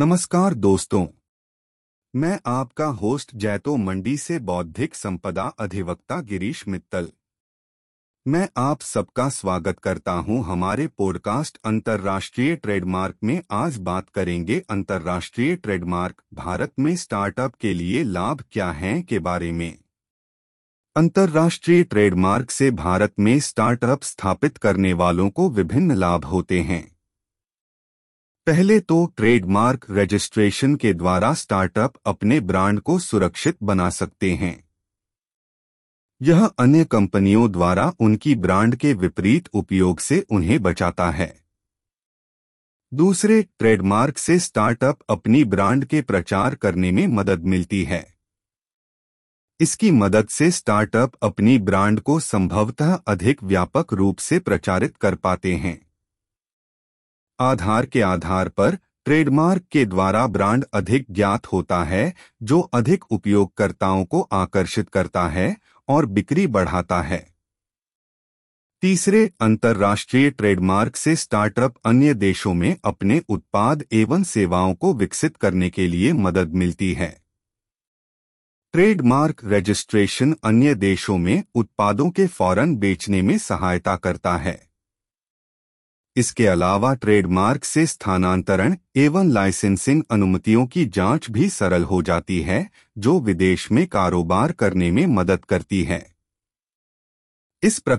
नमस्कार दोस्तों। मैं आपका होस्ट जैतो मंडी से बौद्धिक संपदा अधिवक्ता गिरीश मित्तल। मैं आप सबका स्वागत करता हूँ हमारे पॉडकास्ट अंतर्राष्ट्रीय ट्रेडमार्क में। आज बात करेंगे अंतर्राष्ट्रीय ट्रेडमार्क भारत में स्टार्टअप के लिए लाभ क्या हैं के बारे में। अंतर्राष्ट्रीय ट्रेडमार्क से भारत में स्टार्टअप स्थापित करने वालों को विभिन्न लाभ होते हैं। पहले तो ट्रेडमार्क रजिस्ट्रेशन के द्वारा स्टार्टअप अपने ब्रांड को सुरक्षित बना सकते हैं। यह अन्य कंपनियों द्वारा उनकी ब्रांड के विपरीत उपयोग से उन्हें बचाता है। दूसरे ट्रेडमार्क से स्टार्टअप अपनी ब्रांड के प्रचार करने में मदद मिलती है। इसकी मदद से स्टार्टअप अपनी ब्रांड को संभवतः अधिक व्यापक रूप से प्रचारित कर पाते हैं। आधार के आधार पर ट्रेडमार्क के द्वारा ब्रांड अधिक ज्ञात होता है, जो अधिक उपयोगकर्ताओं को आकर्षित करता है और बिक्री बढ़ाता है। तीसरे, अंतर्राष्ट्रीय ट्रेडमार्क से स्टार्टअप अन्य देशों में अपने उत्पाद एवं सेवाओं को विकसित करने के लिए मदद मिलती है। ट्रेडमार्क रजिस्ट्रेशन अन्य देशों में उत्पादों के फ़ौरन बेचने में सहायता करता है। इसके अलावा ट्रेडमार्क से स्थानांतरण एवं लाइसेंसिंग अनुमतियों की जाँच भी सरल हो जाती है, जो विदेश में कारोबार करने में मदद करती है। इस प्रकार